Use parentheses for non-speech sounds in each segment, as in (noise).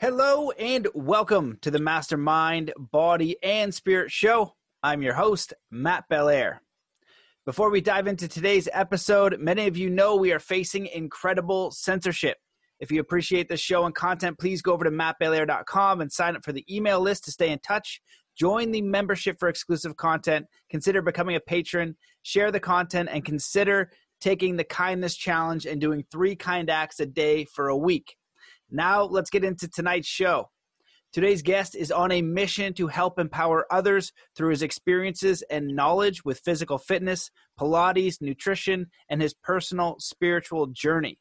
Hello and welcome to the Mastermind Body and Spirit Show. I'm your host, Matt Belair. Before we dive into today's episode, many of you know we are facing incredible censorship. If you appreciate the show and content, please go over to mattbelair.com and sign up for the email list to stay in touch. Join the membership for exclusive content. Consider becoming a patron. Share the content and consider taking the kindness challenge and doing three kind acts a day for a week. Now, let's get into tonight's show. Today's guest is on a mission to help empower others through his experiences and knowledge with physical fitness, Pilates, nutrition, and his personal spiritual journey.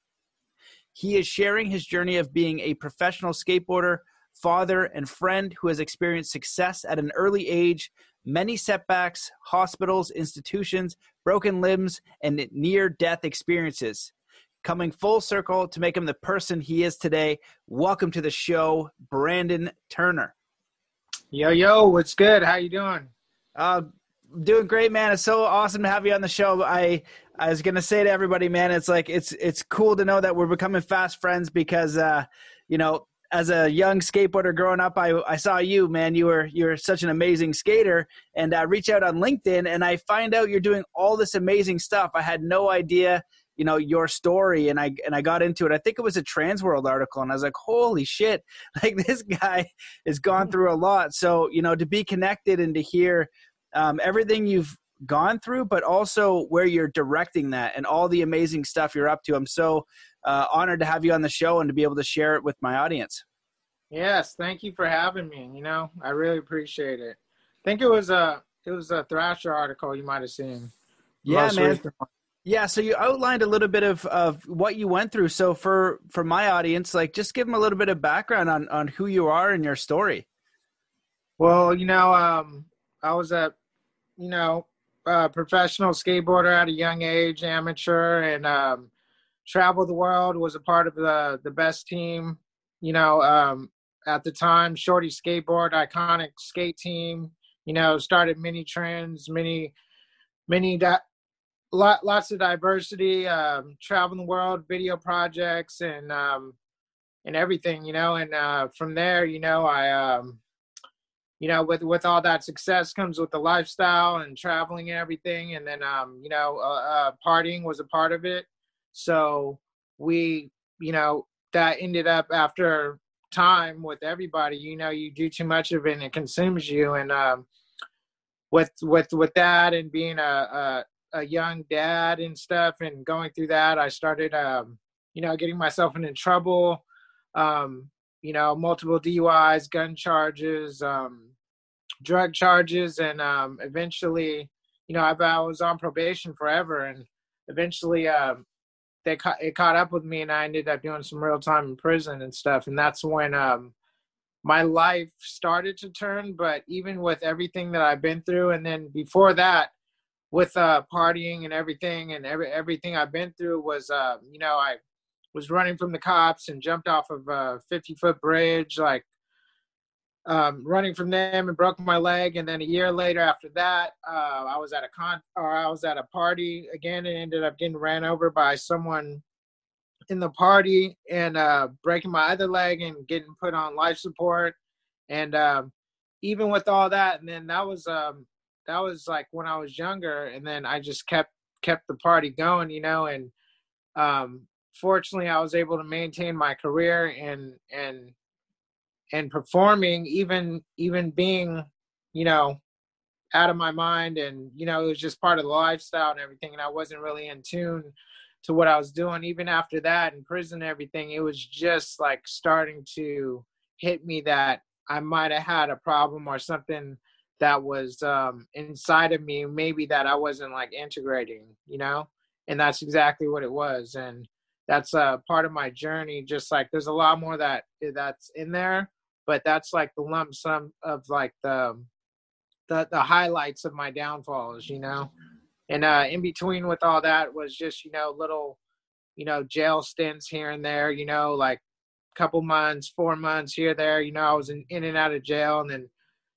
He is sharing his journey of being a professional skateboarder, father, and friend who has experienced success at an early age, many setbacks, hospitals, institutions, broken limbs, and near death experiences coming full circle to make him the person he is today. Welcome to the show, Brandon Turner. Yo, yo, what's good? How you doing? Uh, doing great, man. It's so awesome to have you on the show. I I was gonna say to everybody, man, it's like it's it's cool to know that we're becoming fast friends because uh, you know, as a young skateboarder growing up, I I saw you, man. You were you were such an amazing skater, and I reach out on LinkedIn and I find out you're doing all this amazing stuff. I had no idea you know your story and i and i got into it. I think it was a transworld article and i was like holy shit. (laughs) Like this guy has gone through a lot. So you know to be connected and to hear um, everything you've gone through but also where you're directing that and all the amazing stuff you're up to. I'm so uh, honored to have you on the show and to be able to share it with my audience. Yes thank you for having me you know? I really appreciate it. I think it was a it was a thrasher article you might have seen. Yeah man yeah, so you outlined a little bit of, of what you went through. So for for my audience, like just give them a little bit of background on on who you are and your story. Well, you know, um, I was a, you know, a professional skateboarder at a young age, amateur, and um, traveled the world. Was a part of the the best team. You know, um, at the time, Shorty Skateboard, iconic skate team. You know, started many trends, many many lot, lots of diversity, um, traveling the world, video projects, and um, and everything, you know. And uh, from there, you know, I, um, you know, with with all that success comes with the lifestyle and traveling and everything. And then, um, you know, uh, uh, partying was a part of it. So we, you know, that ended up after time with everybody. You know, you do too much of it and it consumes you. And um, with with with that and being a, a a young dad and stuff and going through that i started um, you know getting myself into trouble um, you know multiple duis gun charges um, drug charges and um, eventually you know I, I, was on probation forever and eventually um, they ca- it caught up with me and i ended up doing some real time in prison and stuff and that's when um, my life started to turn but even with everything that i've been through and then before that with uh, partying and everything and every everything I've been through was uh, you know I was running from the cops and jumped off of a 50 foot bridge like um, running from them and broke my leg. And then a year later after that uh, I was at a con or I was at a party again and ended up getting ran over by someone in the party and uh, breaking my other leg and getting put on life support. And um, even with all that and then that was um, that was like when I was younger, and then I just kept kept the party going, you know. And um, fortunately, I was able to maintain my career and and and performing, even even being, you know, out of my mind, and you know, it was just part of the lifestyle and everything, and I wasn't really in tune to what I was doing. Even after that, in prison, and everything, it was just like starting to hit me that I might have had a problem or something that was um, inside of me, maybe that I wasn't like integrating, you know? And that's exactly what it was. And that's a part of my journey. Just like there's a lot more that that's in there, but that's like the lump sum of like the the the highlights of my downfalls, you know. And uh, in between with all that was just you know little, you know, jail stints here and there, you know, like couple months, four months here there. You know, I was in, in and out of jail, and then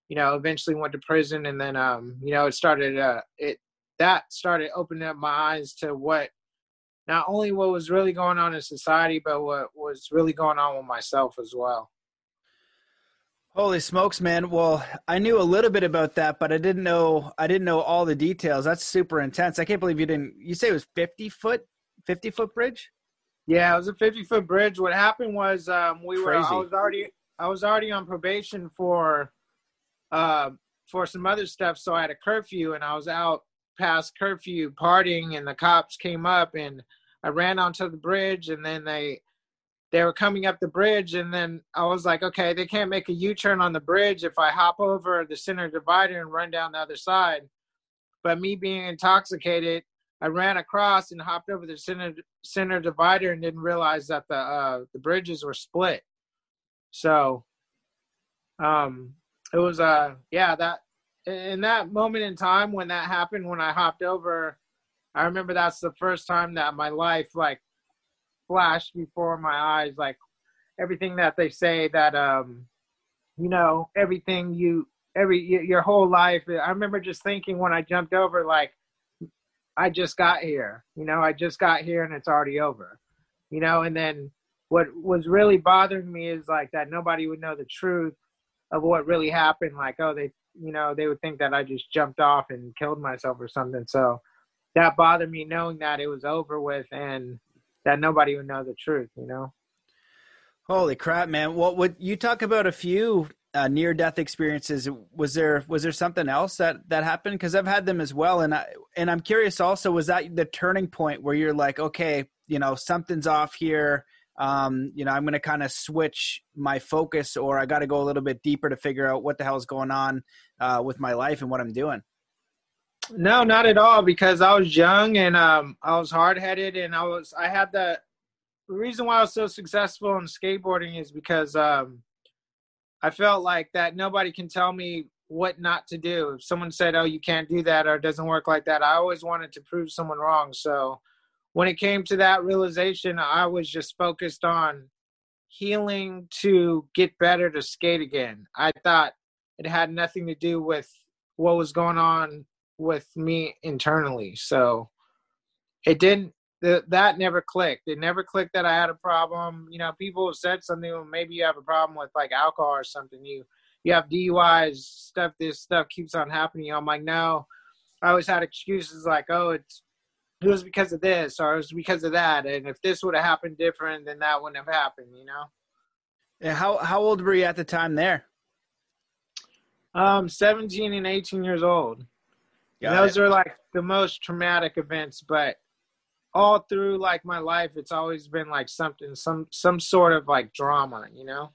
you know, eventually went to prison, and then um, you know, it started uh, it that started opening up my eyes to what not only what was really going on in society, but what was really going on with myself as well. Holy smokes, man! Well, I knew a little bit about that, but I didn't know I didn't know all the details. That's super intense. I can't believe you didn't. You say it was fifty foot, fifty foot bridge. Yeah, it was a fifty foot bridge. What happened was um, we were. Crazy. I was already I was already on probation for uh, for some other stuff, so I had a curfew, and I was out past curfew partying, and the cops came up, and I ran onto the bridge, and then they they were coming up the bridge and then i was like okay they can't make a u-turn on the bridge if i hop over the center divider and run down the other side. But me being intoxicated i ran across and hopped over the center center divider and didn't realize that the uh the bridges were split. So um it was uh yeah that in that moment in time when that happened when i hopped over i remember that's the first time that my life like flashed before my eyes like everything that they say that um you know everything you every your whole life. I remember just thinking when i jumped over like i just got here you know i just got here and it's already over you know and then what was really bothering me is like that nobody would know the truth of what really happened like oh they you know they would think that i just jumped off and killed myself or something so that bothered me knowing that it was over with and that nobody would know the truth, you know. Holy crap, man! What would you talk about a few uh, near death experiences? Was there was there something else that that happened? Because I've had them as well, and I and I'm curious. Also, was that the turning point where you're like, okay, you know, something's off here. Um, you know, I'm going to kind of switch my focus, or I got to go a little bit deeper to figure out what the hell is going on uh, with my life and what I'm doing. No, not at all. Because I was young and um, I was hard headed, and I was I had the, the reason why I was so successful in skateboarding is because um, I felt like that nobody can tell me what not to do. If someone said, "Oh, you can't do that," or "It doesn't work like that," I always wanted to prove someone wrong. So when it came to that realization, I was just focused on healing to get better to skate again. I thought it had nothing to do with what was going on with me internally. So it didn't that never clicked. It never clicked that I had a problem. You know, people have said something. Well, maybe you have a problem with like alcohol or something. You you have DUIs, stuff. This stuff keeps on happening. I'm like, no. I always had excuses like, oh, it's it was because of this or it was because of that, and if this would have happened different, then that wouldn't have happened. You know. Yeah. How how old were you at the time there? Um, 17 and 18 years old those it. are like the most traumatic events, but all through like my life, it's always been like something, some some sort of like drama, you know.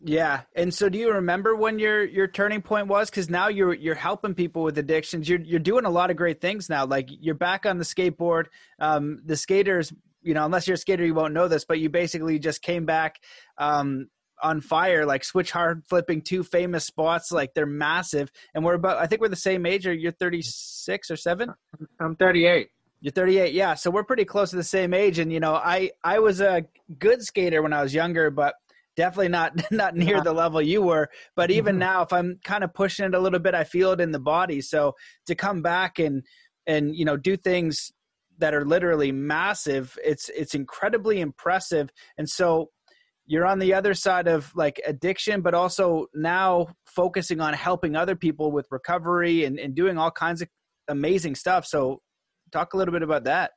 Yeah, and so do you remember when your your turning point was? Because now you're you're helping people with addictions. You're you're doing a lot of great things now. Like you're back on the skateboard. Um, the skaters, you know, unless you're a skater, you won't know this, but you basically just came back. Um, on fire, like switch hard flipping two famous spots, like they're massive. And we're about, I think we're the same age, or you're 36 or seven? I'm 38. You're 38, yeah. So we're pretty close to the same age. And you know, I I was a good skater when I was younger, but definitely not (laughs) not near the level you were. But even mm-hmm. now, if I'm kind of pushing it a little bit, I feel it in the body. So to come back and and you know do things that are literally massive, it's it's incredibly impressive. And so you're on the other side of like addiction, but also now focusing on helping other people with recovery and, and doing all kinds of amazing stuff. So, talk a little bit about that.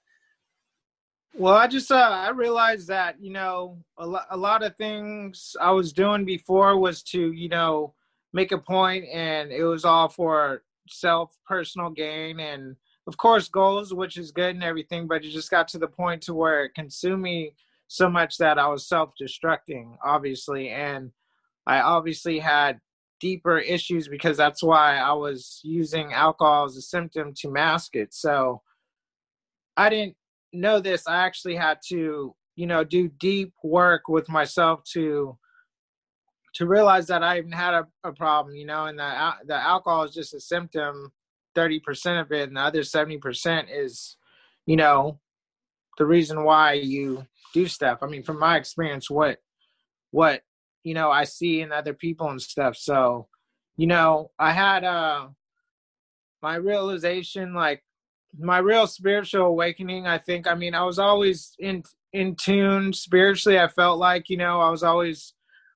Well, I just uh, I realized that you know a, a lot of things I was doing before was to you know make a point, and it was all for self personal gain and of course goals, which is good and everything. But it just got to the point to where it consumed me so much that I was self-destructing, obviously, and I obviously had deeper issues because that's why I was using alcohol as a symptom to mask it. So I didn't know this. I actually had to, you know, do deep work with myself to to realize that I even had a, a problem, you know, and the the alcohol is just a symptom, thirty percent of it, and the other seventy percent is, you know, the reason why you do stuff. I mean, from my experience, what what you know I see in other people and stuff. So, you know, I had uh my realization, like my real spiritual awakening. I think. I mean, I was always in in tune spiritually. I felt like you know I was always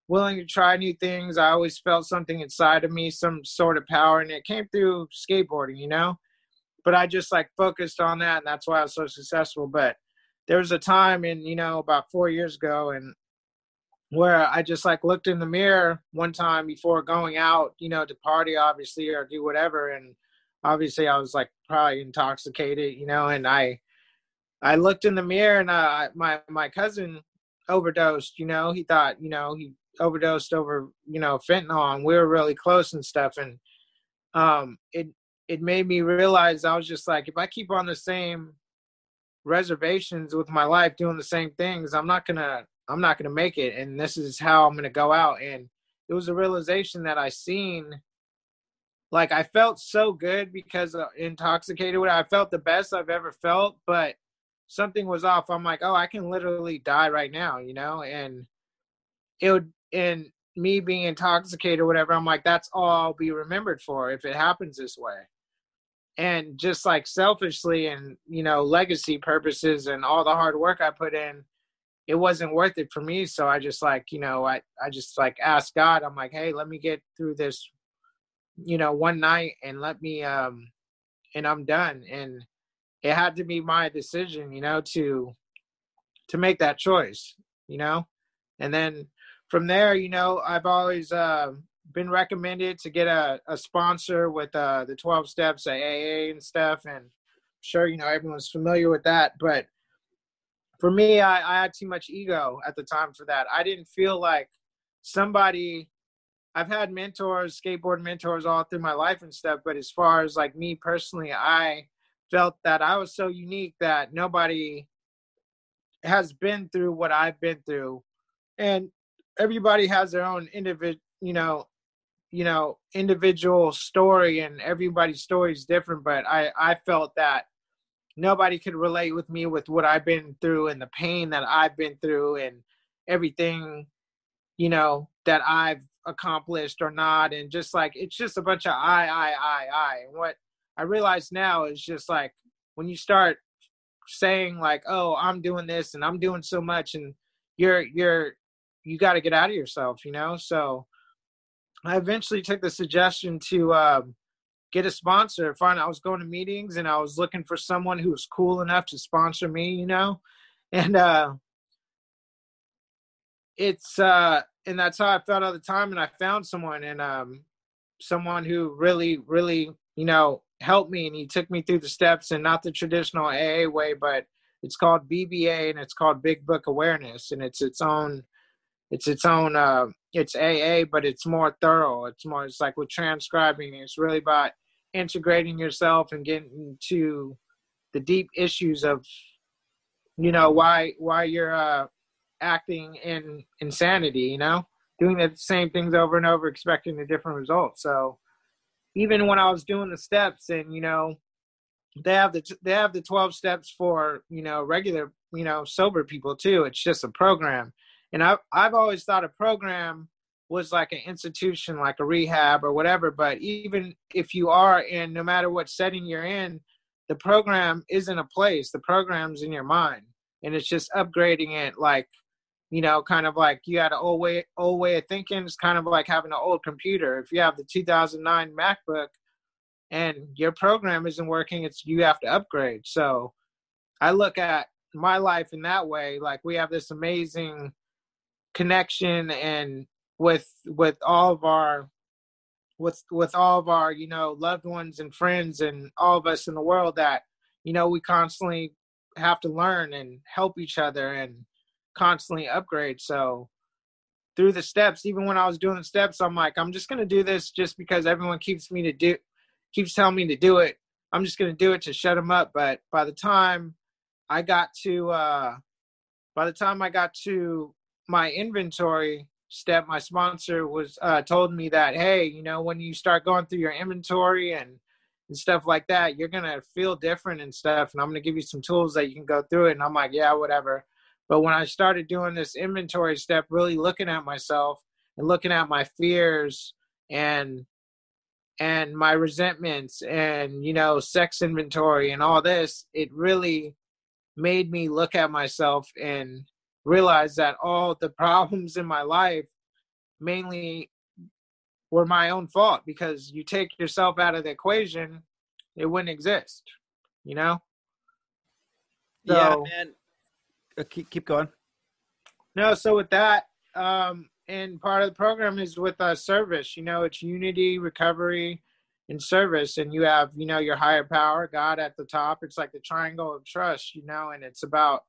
willing to try new things. I always felt something inside of me, some sort of power, and it came through skateboarding, you know. But I just like focused on that, and that's why I was so successful. But there was a time in you know about four years ago, and where I just like looked in the mirror one time before going out, you know, to party, obviously, or do whatever, and obviously I was like probably intoxicated, you know, and I I looked in the mirror and uh, my my cousin overdosed. You know, he thought you know he overdosed over you know fentanyl, and we were really close and stuff. And um, it it made me realize I was just like, if I keep on the same reservations with my life, doing the same things, I'm not gonna I'm not gonna make it. And this is how I'm gonna go out. And it was a realization that I seen. Like I felt so good because uh, intoxicated. I felt the best I've ever felt, but something was off. I'm like, oh, I can literally die right now, you know? And it would, and me being intoxicated or whatever, I'm like, that's all I'll be remembered for if it happens this way. And just like selfishly and, you know, legacy purposes and all the hard work I put in, it wasn't worth it for me. So I just like, you know, I, I just like asked God, I'm like, hey, let me get through this, you know, one night and let me, um, and I'm done. And, it had to be my decision, you know, to to make that choice, you know. And then from there, you know, I've always uh, been recommended to get a, a sponsor with uh, the 12 steps, AA and stuff. And I'm sure, you know, everyone's familiar with that. But for me, I, I had too much ego at the time for that. I didn't feel like somebody, I've had mentors, skateboard mentors all through my life and stuff. But as far as like me personally, I, felt that I was so unique that nobody has been through what I've been through. And everybody has their own individual, you know, you know, individual story and everybody's story is different, but I I felt that nobody could relate with me with what I've been through and the pain that I've been through and everything, you know, that I've accomplished or not and just like it's just a bunch of I I I I and what I realize now is just like when you start saying like, "Oh, I'm doing this and I'm doing so much," and you're you're you got to get out of yourself, you know. So I eventually took the suggestion to um, get a sponsor. Find I was going to meetings and I was looking for someone who was cool enough to sponsor me, you know, and uh, it's uh, and that's how I felt all the time. And I found someone and um, someone who really, really, you know, helped me and he took me through the steps and not the traditional AA way, but it's called BBA and it's called Big Book Awareness and it's its own it's its own uh it's AA but it's more thorough. It's more it's like with transcribing it's really about integrating yourself and getting to the deep issues of you know why why you're uh acting in insanity, you know? Doing the same things over and over expecting a different result. So even when I was doing the steps and you know they have the they have the 12 steps for you know regular you know sober people too. It's just a program. And I've, I've always thought a program was like an institution like a rehab or whatever. But even if you are in no matter what setting you're in the program isn't a place. The program's in your mind. And it's just upgrading it like you know, kind of like you had an old way old way of thinking. It's kind of like having an old computer. If you have the 2009 MacBook and your program isn't working, it's you have to upgrade. So I look at my life in that way. Like we have this amazing connection and with with all of our with with all of our you know loved ones and friends and all of us in the world that you know we constantly have to learn and help each other and constantly upgrade. So through the steps, even when I was doing the steps, I'm like, I'm just gonna do this just because everyone keeps me to do keeps telling me to do it. I'm just gonna do it to shut them up. But by the time I got to uh by the time I got to my inventory step, my sponsor was uh told me that, hey, you know, when you start going through your inventory and and stuff like that, you're gonna feel different and stuff. And I'm gonna give you some tools that you can go through it. And I'm like, yeah, whatever. But when I started doing this inventory step, really looking at myself and looking at my fears and and my resentments and you know sex inventory and all this, it really made me look at myself and realize that all the (laughs) problems in my life mainly were my own fault because you take yourself out of the equation, it wouldn't exist. You know? So, yeah, man. Uh, keep keep going. No, so with that, um, and part of the program is with uh, service. You know, it's unity, recovery, and service. And you have, you know, your higher power, God at the top. It's like the triangle of trust, you know, and it's about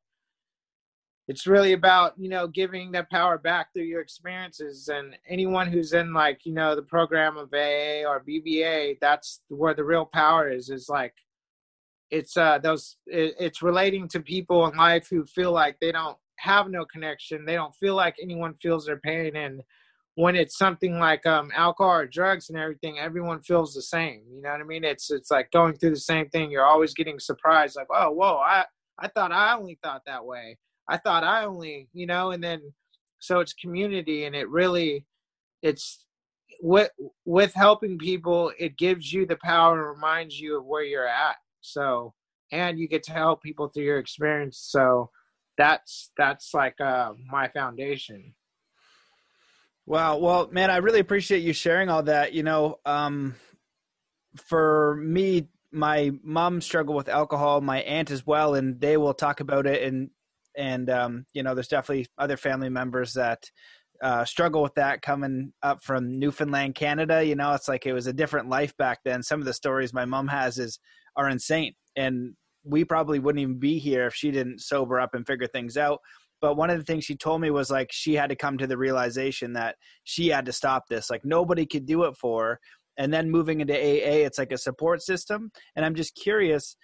it's really about you know giving that power back through your experiences and anyone who's in like you know the program of aa or bba that's where the real power is is like it's uh those it, it's relating to people in life who feel like they don't have no connection they don't feel like anyone feels their pain and when it's something like um alcohol or drugs and everything everyone feels the same you know what i mean? It's it's like going through the same thing you're always getting surprised like oh whoa i i thought i only thought that way. I thought i only you know and then so it's community and it really it's with with helping people it gives you the power and reminds you of where you're at so and you get to help people through your experience. So that's that's like uh my foundation. Wow. Well man i really appreciate you sharing all that. You know um for me my mom struggled with alcohol my aunt as well and they will talk about it. And and um you know there's definitely other family members that uh, struggle with that coming up from Newfoundland, Canada. You know, it's like it was a different life back then. Some of the stories my mom has is are insane. And we probably wouldn't even be here if she didn't sober up and figure things out. But one of the things she told me was like she had to come to the realization that she had to stop this. Like nobody could do it for her. And then moving into AA, it's like a support system. And I'm just curious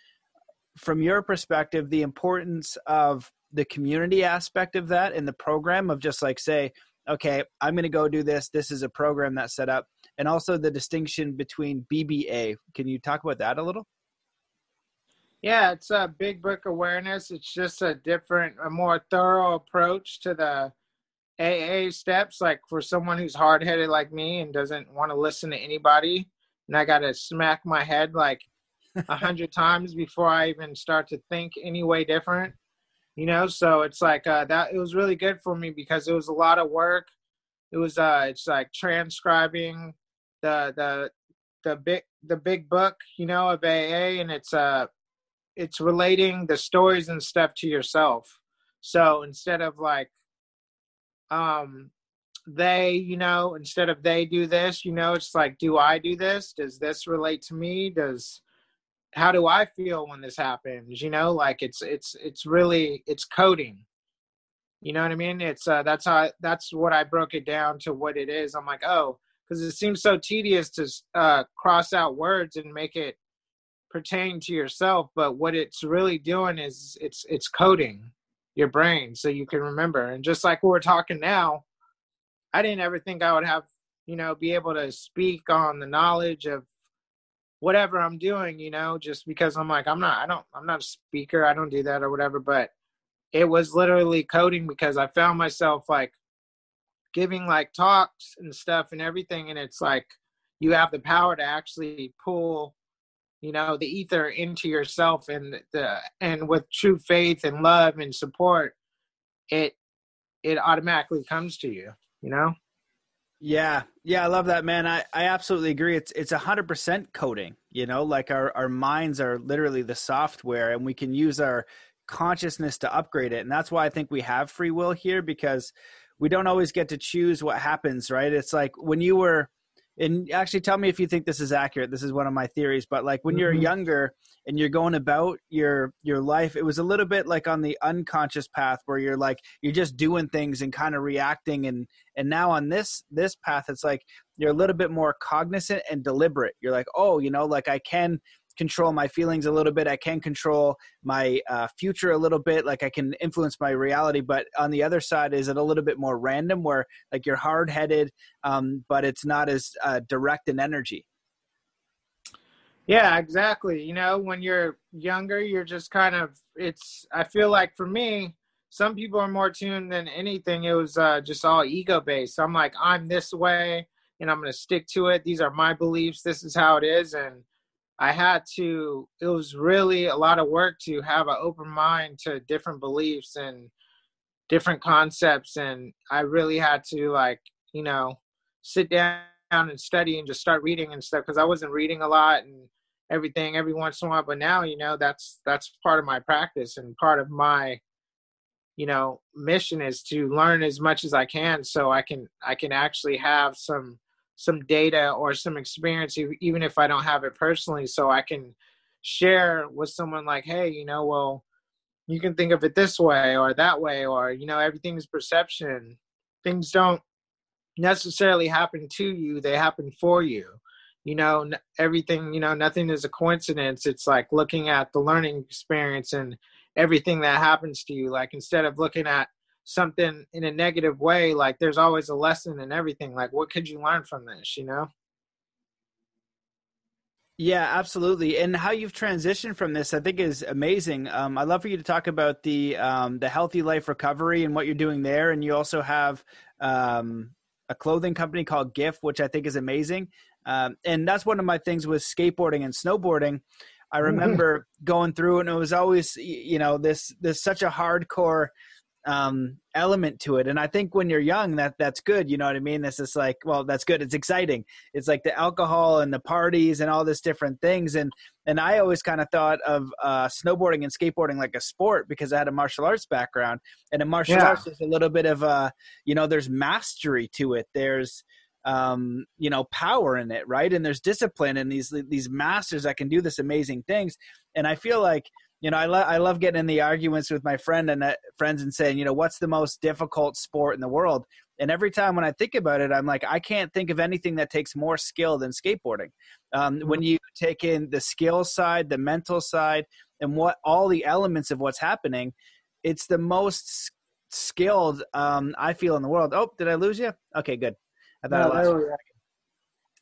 from your perspective, the importance of the community aspect of that in the program of just like say, okay, I'm going to go do this. This is a program that's set up. And also the distinction between BBA. Can you talk about that a little? Yeah, it's a big book awareness. It's just a different, a more thorough approach to the AA steps. Like for someone who's hard headed like me and doesn't want to listen to anybody, and I got to smack my head like (laughs) a hundred times before I even start to think any way different. You know, so it's like uh, that. It was really good for me because it was a lot of work. It was uh, it's like transcribing the the the big the big book, you know, of AA, and it's uh it's relating the stories and stuff to yourself. So instead of like um they, you know, instead of they do this, you know, it's like do I do this? Does this relate to me? Does how do I feel when this happens? You know, like it's it's it's really it's coding. You know what I mean? It's uh that's how I, that's what I broke it down to what it is. I'm like, "Oh, cuz it seems so tedious to uh cross out words and make it pertain to yourself but what it's really doing is it's it's coding your brain so you can remember. And just like we're talking now i didn't ever think i would have you know be able to speak on the knowledge of whatever i'm doing you know just because i'm like i'm not i don't i'm not a speaker i don't do that or whatever but it was literally coding because i found myself like giving like talks and stuff and everything and it's like you have the power to actually pull you know the ether into yourself and the and with true faith and love and support it it automatically comes to you you know? Yeah. Yeah i love that man. I i absolutely agree. It's it's a hundred percent coding you know? Like our our minds are literally the software and we can use our consciousness to upgrade it. And that's why i think we have free will here because we don't always get to choose what happens right? It's like when you were and actually tell me if you think this is accurate. This is one of my theories but like when mm-hmm. you're younger and you're going about your your life it was a little bit like on the unconscious path where you're like you're just doing things and kind of reacting. And and now on this this path it's like you're a little bit more cognizant and deliberate. You're like oh you know like i can control my feelings a little bit. I can control my uh, future a little bit. Like I can influence my reality. But on the other side, is it a little bit more random where like you're hard headed, um, but it's not as uh, direct in energy? Yeah, exactly. You know, when you're younger, you're just kind of, it's, I feel like for me, some people are more tuned than anything. It was uh, just all ego based. I'm like, I'm this way and I'm going to stick to it. These are my beliefs. This is how it is. And I had to, it was really a lot of work to have an open mind to different beliefs and different concepts. And I really had to, like, you know sit down and study and just start reading and stuff because I wasn't reading a lot and everything every once in a while. But now, you know, that's that's part of my practice and part of my you know mission is to learn as much as I can so I can I can actually have some some data or some experience even if I don't have it personally so I can share with someone like hey you know well you can think of it this way or that way or you know everything is perception. Things don't necessarily happen to you they happen for you. You know everything you know nothing is a coincidence. It's like looking at the learning experience and everything that happens to you. Like instead of looking at something in a negative way like there's always a lesson in everything like what could you learn from this you know yeah, absolutely. And how you've transitioned from this, I think, is amazing. Um, I'd love for you to talk about the um, the healthy life recovery and what you're doing there. And you also have um, a clothing company called GIF, which I think is amazing. Um, and that's one of my things with skateboarding and snowboarding. I mm-hmm. remember mm-hmm. going through, and it was always, you know, this this such a hardcore um, element to it. And I think when you're young, that that's good. You know what I mean? This is like, well, that's good. It's exciting. It's like the alcohol and the parties and all this different things. And and I always kind of thought of uh, snowboarding and skateboarding like a sport because I had a martial arts background. And in martial yeah. arts, there's a little bit of a, you know, there's mastery to it. There's um, you know, power in it, right? And there's discipline and these these masters that can do this amazing things. And I feel like you know, I, lo- I love getting in the arguments with my friend and uh, friends and saying, you know, what's the most difficult sport in the world? And every time when I think about it, I'm like, I can't think of anything that takes more skill than skateboarding. Um, mm-hmm. When you take in the skill side, the mental side, and what all the elements of what's happening, it's the most skilled um, I feel in the world. Oh, did I lose you? Okay, good. I thought no, I lost you.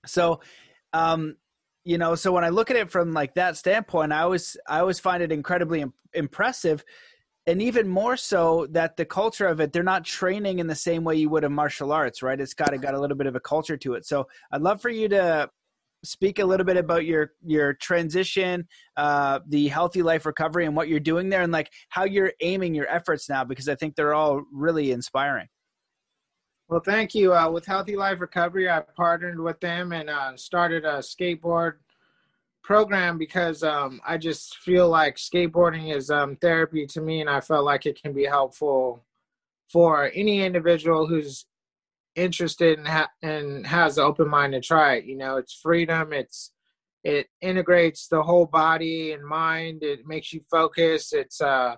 So, um, you know so when i look at it from like that standpoint i always i always find it incredibly Im- impressive. And even more so that the culture of it they're not training in the same way you would in martial arts right? It's got it got a little bit of a culture to it. So i'd love for you to speak a little bit about your your transition uh the healthy life recovery and what you're doing there and like how you're aiming your efforts now because i think they're all really inspiring well, thank you. Uh, with Healthy Life Recovery, I partnered with them and uh, started a skateboard program because um, I just feel like skateboarding is um, therapy to me, and I felt like it can be helpful for any individual who's interested and, ha- and has an open mind to try it. You know, it's freedom. It's it integrates the whole body and mind. It makes you focus. It's uh,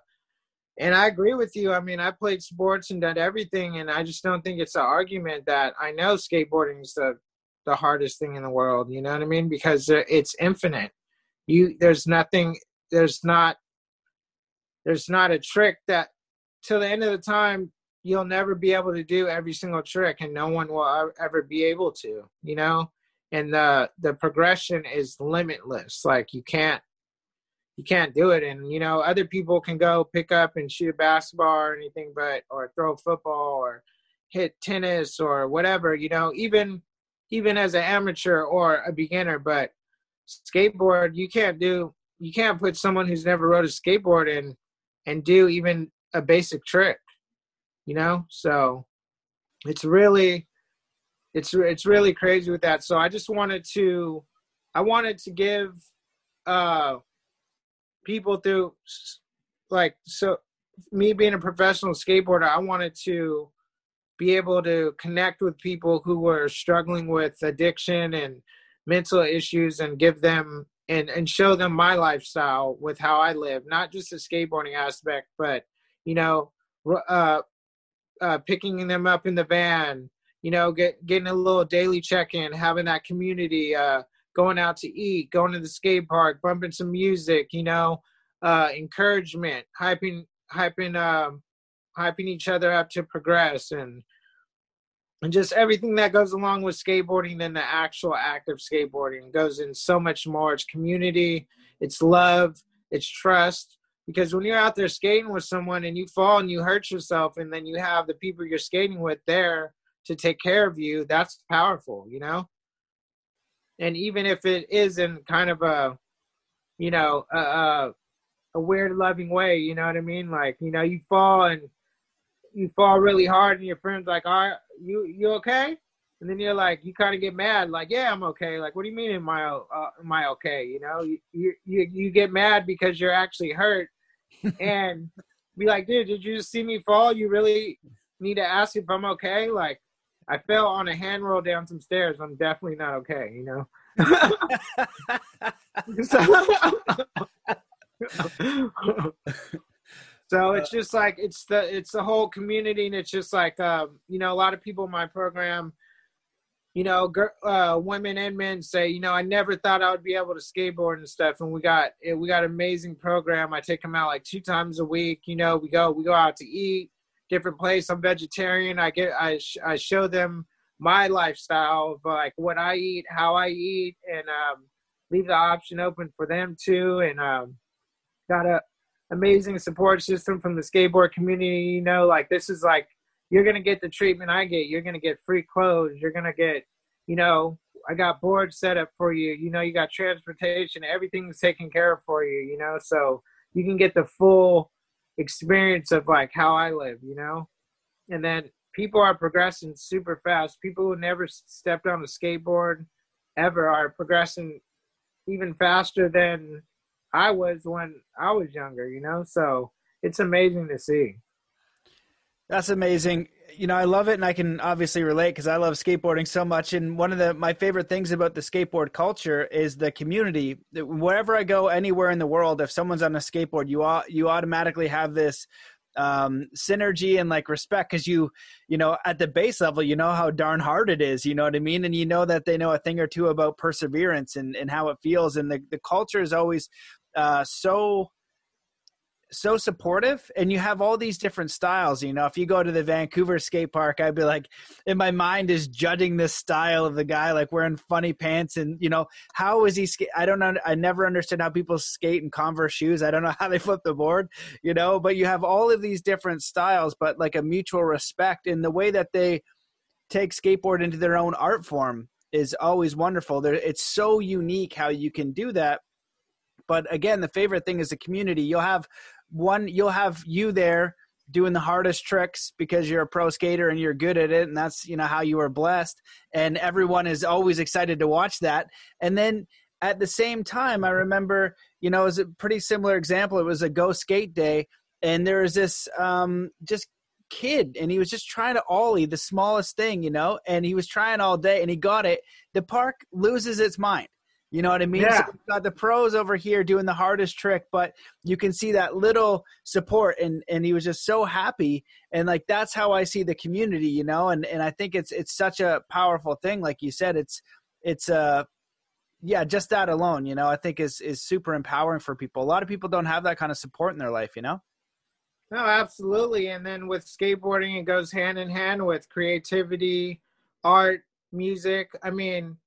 and I agree with you. I mean, I played sports and done everything, and I just don't think it's an argument that I know skateboarding is the the hardest thing in the world. You know what I mean? Because it's infinite. You there's nothing. There's not. There's not a trick that till the end of the time you'll never be able to do every single trick, and no one will ever be able to. You know, and the the progression is limitless. Like you can't you can't do it. And you know, other people can go pick up and shoot a basketball or anything, but or throw football or hit tennis or whatever. You know, even even as an amateur or a beginner, but skateboard you can't do. You can't put someone who's never rode a skateboard in and do even a basic trick. You know, so it's really it's it's really crazy with that. So I just wanted to I wanted to give uh people through like so me being a professional skateboarder i wanted to be able to connect with people who were struggling with addiction and mental issues and give them and and show them my lifestyle with how i live not just the skateboarding aspect but you know uh, uh picking them up in the van you know get, getting a little daily check-in having that community uh going out to eat, going to the skate park, bumping some music, you know, uh, encouragement, hyping, hyping, um, hyping each other up to progress, and and just everything that goes along with skateboarding and the actual act of skateboarding goes in so much more. It's community, it's love, it's trust. Because when you're out there skating with someone and you fall and you hurt yourself, and then you have the people you're skating with there to take care of you, that's powerful, you know? And even if it is in kind of a you know a, a weird loving way you know what i mean like you know you fall and you fall really hard and your friends like all right you you okay?" And then you're like, you kind of get mad, like, "Yeah, I'm okay." Like, what do you mean, am I uh, am I okay? You know, you, you you you get mad because you're actually hurt, (laughs) and be like, "Dude, did you just see me fall? You really need to ask if I'm okay?" Like, I fell on a hand roll down some stairs. I'm definitely not okay. You know. (laughs) so it's just like it's the it's the whole community and it's just like um, you know a lot of people in my program you know uh, women and men say you know i never thought i would be able to skateboard and stuff and we got we got amazing program i take them out like two times a week you know we go we go out to eat different place i'm vegetarian i get i, I show them my lifestyle like what i eat how i eat and um, leave the option open for them too and um, got a amazing support system from the skateboard community. You know, like this is like you're gonna get the treatment I get. You're gonna get free clothes. You're gonna get, you know, I got boards set up for you. You know, you got transportation. Everything's taken care of for you. You know, so you can get the full experience of like how I live. You know, and then people are progressing super fast. People who never stepped on a skateboard ever are progressing even faster than I was when I was younger, you know? So it's amazing to see. That's amazing. You know, I love it and I can obviously relate because I love skateboarding so much. And one of the my favorite things about the skateboard culture is the community. Wherever I go anywhere in the world, if someone's on a skateboard, you you automatically have this um synergy and like respect because you you know at the base level you know how darn hard it is you know what i mean and you know that they know a thing or two about perseverance and and how it feels and the, the culture is always uh, so so supportive and you have all these different styles you know? If you go to the vancouver skate park i'd be like in my mind is judging this style of the guy like wearing funny pants and you know how is he skate i don't know i never understood how people skate in converse shoes. I don't know (laughs) how they flip the board you know? But you have all of these different styles but like a mutual respect in the way that they take skateboard into their own art form is always wonderful. There, it's so unique how you can do that. But again, the favorite thing is the community. You'll have one, you'll have you there doing the hardest tricks because you're a pro skater and you're good at it and that's you know how you were blessed. And everyone is always excited to watch that. And then at the same time i remember you know it was a pretty similar example. It was a go skate day and there was this um just kid and he was just trying to ollie the smallest thing you know and he was trying all day and he got it. The park loses its mind you know what I mean? Yeah. So got the pros over here doing the hardest trick, but you can see that little support and and he was just so happy. And like that's how I see the community, you know, and, and I think it's it's such a powerful thing. Like you said, it's it's uh yeah, just that alone, you know, I think is is super empowering for people. A lot of people don't have that kind of support in their life, you know? No, absolutely. And then with skateboarding, it goes hand in hand with creativity, art, music. I mean,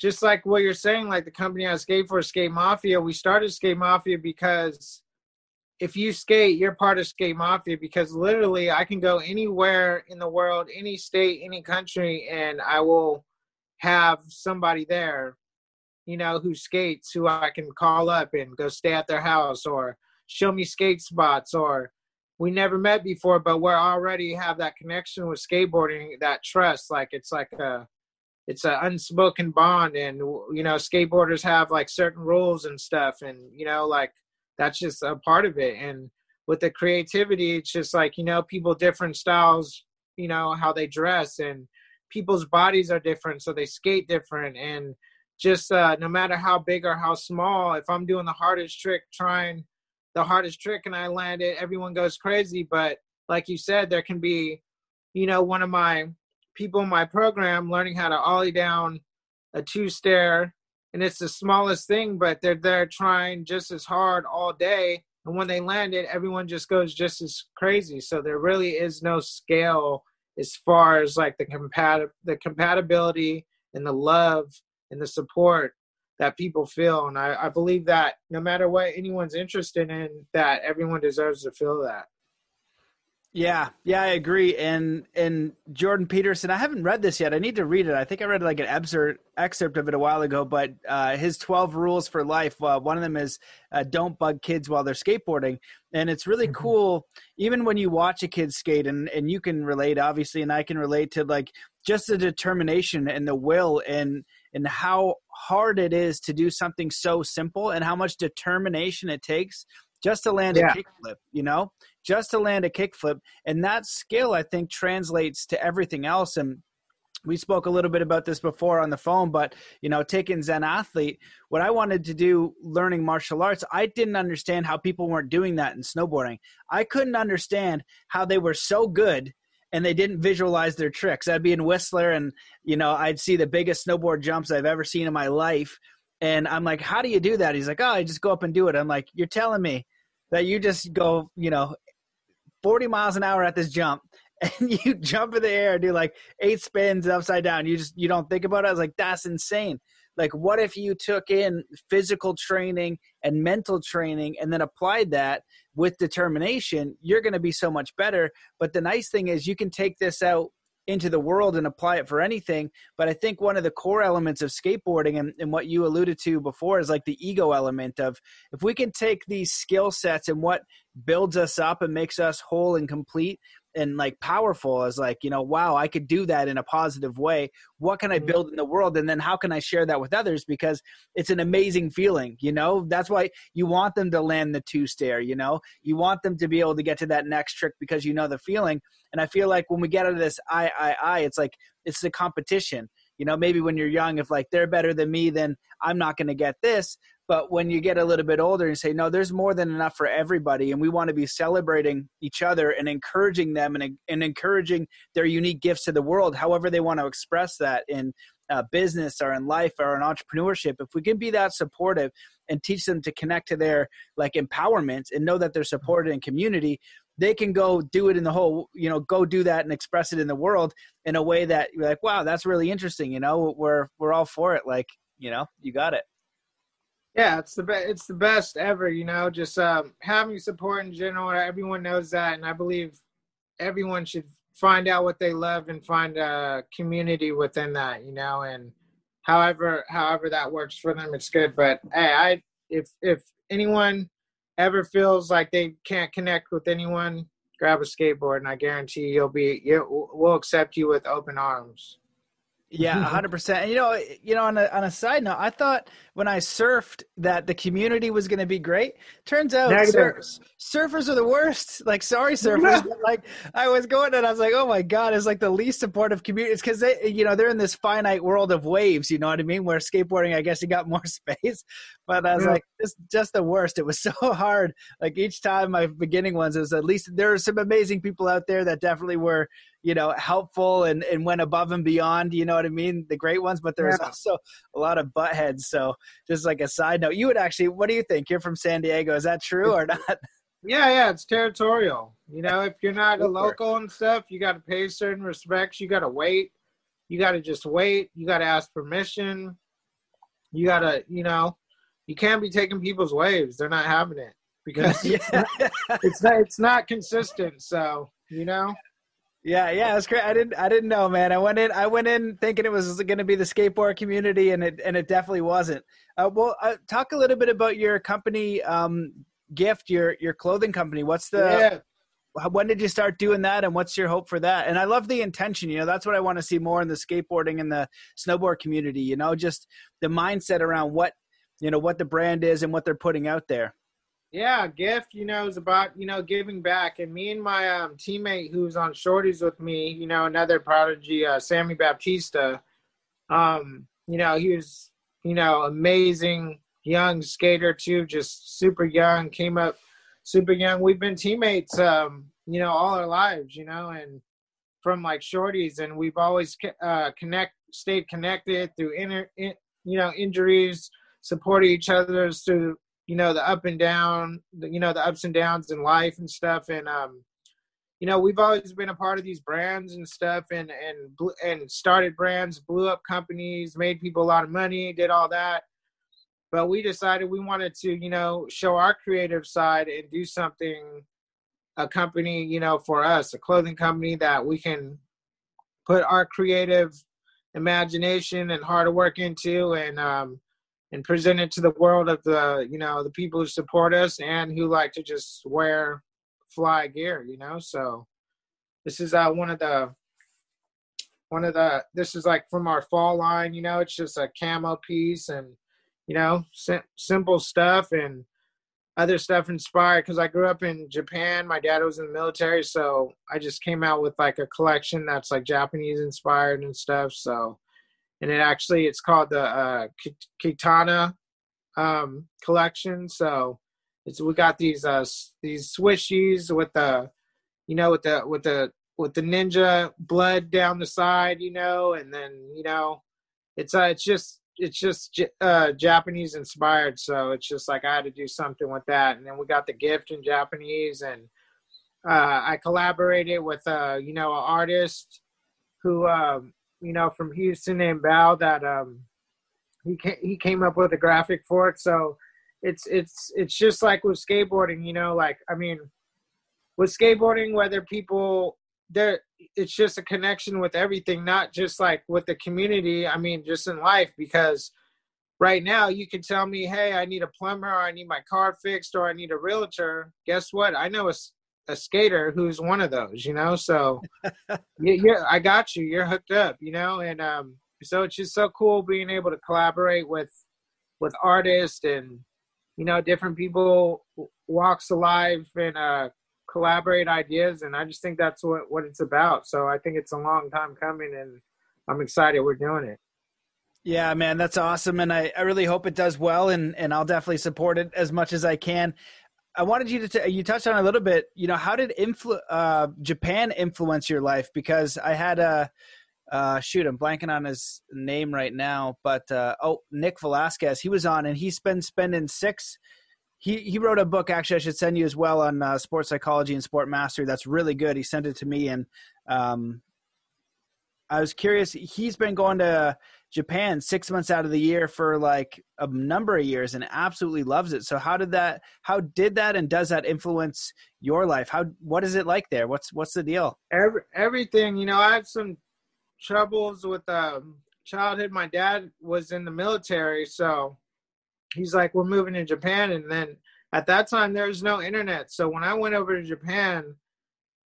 just like what you're saying, like the company I skate for, Skate Mafia, we started Skate Mafia because if you skate, you're part of Skate Mafia because literally I can go anywhere in the world, any state, any country, and I will have somebody there, you know, who skates, who I can call up and go stay at their house or show me skate spots or we never met before, but we're already have that connection with skateboarding, that trust. Like it's like a it's an unspoken bond and you know skateboarders have like certain rules and stuff and you know like that's just a part of it. And with the creativity it's just like you know people different styles you know how they dress and people's bodies are different so they skate different. And just uh, no matter how big or how small if i'm doing the hardest trick trying the hardest trick and i land it everyone goes crazy. But like you said there can be you know one of my people in my program learning how to ollie down a two stair and it's the smallest thing but they're there trying just as hard all day and when they land it everyone just goes just as crazy. So there really is no scale as far as like the compat the compatibility and the love and the support that people feel and I, I believe that no matter what anyone's interested in that everyone deserves to feel that Yeah, yeah, I agree. And and Jordan Peterson, I haven't read this yet. I need to read it. I think I read like an excerpt excerpt of it a while ago. But uh, his twelve rules for life. Uh, one of them is uh, don't bug kids while they're skateboarding, and it's really mm-hmm. cool. Even when you watch a kid skate, and and you can relate, obviously, and I can relate to like just the determination and the will and and how hard it is to do something so simple and how much determination it takes just to land yeah. a kickflip, you know, just to land a kickflip. And that skill, I think, translates to everything else. And we spoke a little bit about this before on the phone, but you know, taking Zen athlete, what I wanted to do learning martial arts, I didn't understand how people weren't doing that in snowboarding. I couldn't understand how they were so good and they didn't visualize their tricks. I'd be in Whistler and you know, I'd see the biggest snowboard jumps I've ever seen in my life and I'm like, how do you do that? He's like, oh, I just go up and do it. I'm like, you're telling me that you just go, you know, 40 miles an hour at this jump (laughs) and you jump in the air and do like eight spins upside down. You just, you don't think about it. I was like, that's insane. Like, what if you took in physical training and mental training and then applied that with determination? You're going to be so much better. But the nice thing is, you can take this out into the world and apply it for anything. But I think one of the core elements of skateboarding and, and what you alluded to before is like the ego element of if we can take these skill sets and what builds us up and makes us whole and complete and like powerful as like you know wow i could do that in a positive way what can i mm-hmm. build in the world and then how can i share that with others because it's an amazing feeling you know that's why you want them to land the two stair you know you want them to be able to get to that next trick because you know the feeling and I feel like when we get out of this I, I, I, it's like it's the competition. You know, maybe when you're young, if like they're better than me, then I'm not going to get this. But when you get a little bit older and say, no, there's more than enough for everybody, and we want to be celebrating each other and encouraging them and, and encouraging their unique gifts to the world, however they want to express that in uh, business or in life or in entrepreneurship, if we can be that supportive and teach them to connect to their like empowerment and know that they're supported in community, they can go do it in the whole you know go do that and express it in the world in a way that you're like wow that's really interesting you know? We're we're all for it like you know you got it yeah it's the best it's the best ever you know just um, having support in general everyone knows that and i believe everyone should find out what they love and find a community within that you know and however however that works for them it's good but hey i if if anyone ever feels like they can't connect with anyone, grab a skateboard, and I guarantee you'll be you we'll accept you with open arms. Yeah, hundred percent. And you know, you know, on a on a side note, I thought when I surfed that the community was going to be great. Turns out surfers, surfers are the worst. Like, sorry, surfers. (laughs) like, I was going and I was like, oh my god, it's like the least supportive community. It's because they, you know, they're in this finite world of waves. You know what I mean? Where skateboarding, I guess, you got (laughs) more space. But I was yeah. like, it's just the worst. It was so (laughs) hard. Like each time my beginning ones, it was at least there are some amazing people out there that definitely were you know helpful and and went above and beyond you know what i mean the great ones but there's yeah. also a lot of butt heads so just like a side note you would actually what do you think? You're from san diego is that true or not? (laughs) Yeah yeah it's territorial. You know if you're not a local and stuff you got to pay certain respects you got to wait you got to just wait you got to ask permission you got to you know you can't be taking people's waves they're not having it because (laughs) yeah. it's not it's not consistent so you know yeah, yeah, it's great. I didn't, I didn't know, man. I went in, I went in thinking it was going to be the skateboard community, and it, and it definitely wasn't. Uh, well, uh, talk a little bit about your company, um, Gift, your your clothing company. What's the, yeah. when did you start doing that, and what's your hope for that? And I love the intention. You know, that's what I want to see more in the skateboarding and the snowboard community. You know, just the mindset around what, you know, what the brand is and what they're putting out there. Yeah, gift, you know, is about, you know, giving back. And me and my um, teammate who's on Shorty's with me, you know, another prodigy, uh, Sammy Baptista, um, you know, he was, you know, amazing young skater too, just super young, came up super young. We've been teammates, um, you know, all our lives, you know, and from like Shorty's and we've always uh, connect, stayed connected through inner, in, you know, injuries, supporting each other through you know the up and down you know the ups and downs in life and stuff. And um you know we've always been a part of these brands and stuff and and and started brands blew up companies made people a lot of money did all that. But we decided we wanted to you know show our creative side and do something a company, you know, for us, a clothing company that we can put our creative imagination and hard work into. And um and present it to the world of the you know the people who support us and who like to just wear fly gear you know so this is uh one of the one of the this is like from our fall line you know it's just a camo piece and you know sim- simple stuff and other stuff inspired because I grew up in Japan. My dad was in the military, so I just came out with like a collection that's like Japanese inspired and stuff. So, and it actually it's called the uh, Kitana um, collection. So, it's we got these uh these swishies with the, you know, with the with the with the ninja blood down the side, you know, and then you know, it's uh it's just it's just uh, Japanese inspired, so it's just like I had to do something with that. And then we got the gift in Japanese, and uh, I collaborated with uh, you know an artist who um, you know from Houston and Bao that um, he came, he came up with a graphic for it. So it's it's it's just like with skateboarding, you know, like I mean, with skateboarding, whether people there it's just a connection with everything not just like with the community i mean just in life because right now you can tell me hey i need a plumber or i need my car fixed or i need a realtor guess what i know a, a skater who's one of those you know? So (laughs) yeah i got you. You're hooked up you know? And um so it's just so cool being able to collaborate with with artists and you know different people walks alive and uh collaborate ideas. And i just think that's what what it's about. So i think it's a long time coming and i'm excited we're doing it. Yeah man that's awesome. And i, I really hope it does well and and i'll definitely support it as much as i can i wanted you to t- you touched on a little bit you know how did influ- uh, japan influence your life because i had a uh, shoot, I'm blanking on his name right now, but uh, oh, Nick Velasquez. He was on, and he's been spending six he he wrote a book actually I should send you as well on uh, sports psychology and sport mastery. That's really good. He sent it to me, and um, I was curious. He's been going to Japan six months out of the year for like a number of years, and absolutely loves it. So how did that? How did that, and does that influence your life? How what is it like there? What's what's the deal? Every, everything. You know, I had some troubles with um, childhood. My dad was in the military, so he's like, we're moving to Japan. And then at that time, there was no internet. So when I went over to Japan,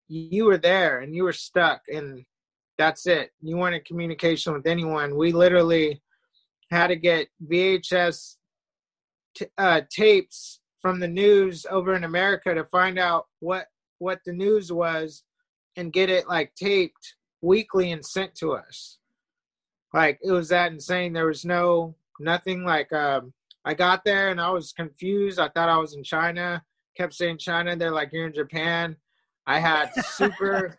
you were there and you were stuck. And that's it. You weren't in communication with anyone. We literally had to get VHS t- uh, tapes from the news over in America to find out what what the news was and get it like taped weekly and sent to us. Like it was that insane. There was no nothing like um I got there and I was confused. I thought I was in China. Kept saying China. They're like, you're in Japan. I had (laughs) super,